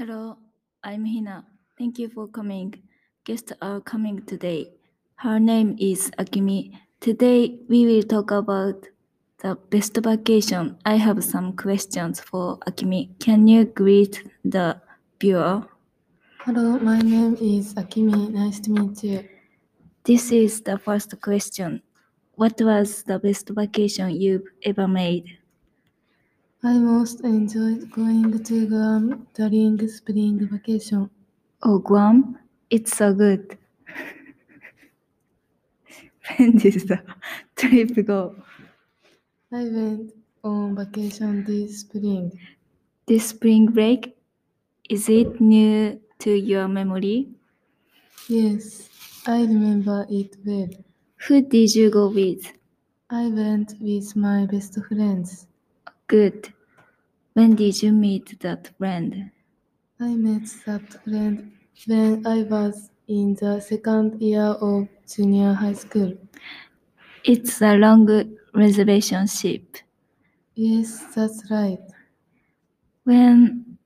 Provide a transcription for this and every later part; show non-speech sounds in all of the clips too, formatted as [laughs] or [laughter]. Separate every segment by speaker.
Speaker 1: Hello, I'm Hina. Thank you for coming. Guests are coming today. Her name is Akimi. Today we will talk about the best vacation. I have some questions for Akimi. Can you greet the viewer?
Speaker 2: Hello, my name is Akimi. Nice to meet you.
Speaker 1: This is the first question. What was the best vacation you've ever made?
Speaker 2: I most enjoyed going to Guam during spring vacation.
Speaker 1: Oh, Guam? It's so good. [laughs] when did the trip go?
Speaker 2: I went on vacation this spring.
Speaker 1: This spring break? Is it new to your memory?
Speaker 2: Yes, I remember it well.
Speaker 1: Who did you go with?
Speaker 2: I went with my best friends.
Speaker 1: Good. When did you meet that friend?
Speaker 2: I met that friend when I was in the second year of junior high school.
Speaker 1: It's a long relationship.
Speaker 2: Yes, that's right.
Speaker 1: When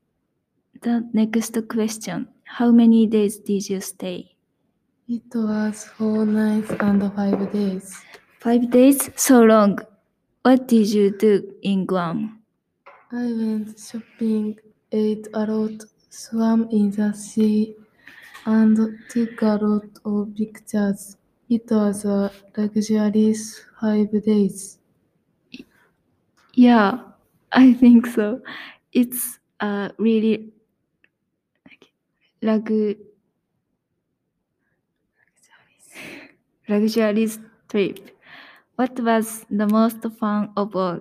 Speaker 1: the next question, how many days did you stay?
Speaker 2: It was four nights and five days.
Speaker 1: Five days? So long. What did you do in Guam?
Speaker 2: I went shopping, ate a lot, swam in the sea, and took a lot of pictures. It was a luxurious five days.
Speaker 1: Yeah, I think so. It's a really lug- luxurious trip. What was the most fun of all?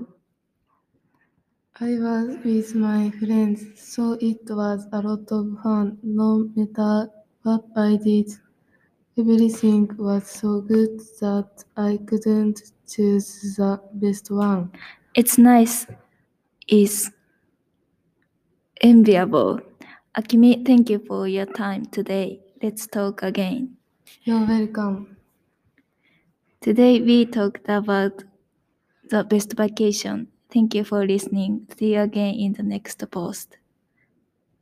Speaker 2: I was with my friends, so it was a lot of fun. No matter what I did, everything was so good that I couldn't choose the best one.
Speaker 1: It's nice. It's enviable. Akimi, thank you for your time today. Let's talk again.
Speaker 2: You're welcome.
Speaker 1: Today we talked about the best vacation. Thank you for listening. See you again in the next post.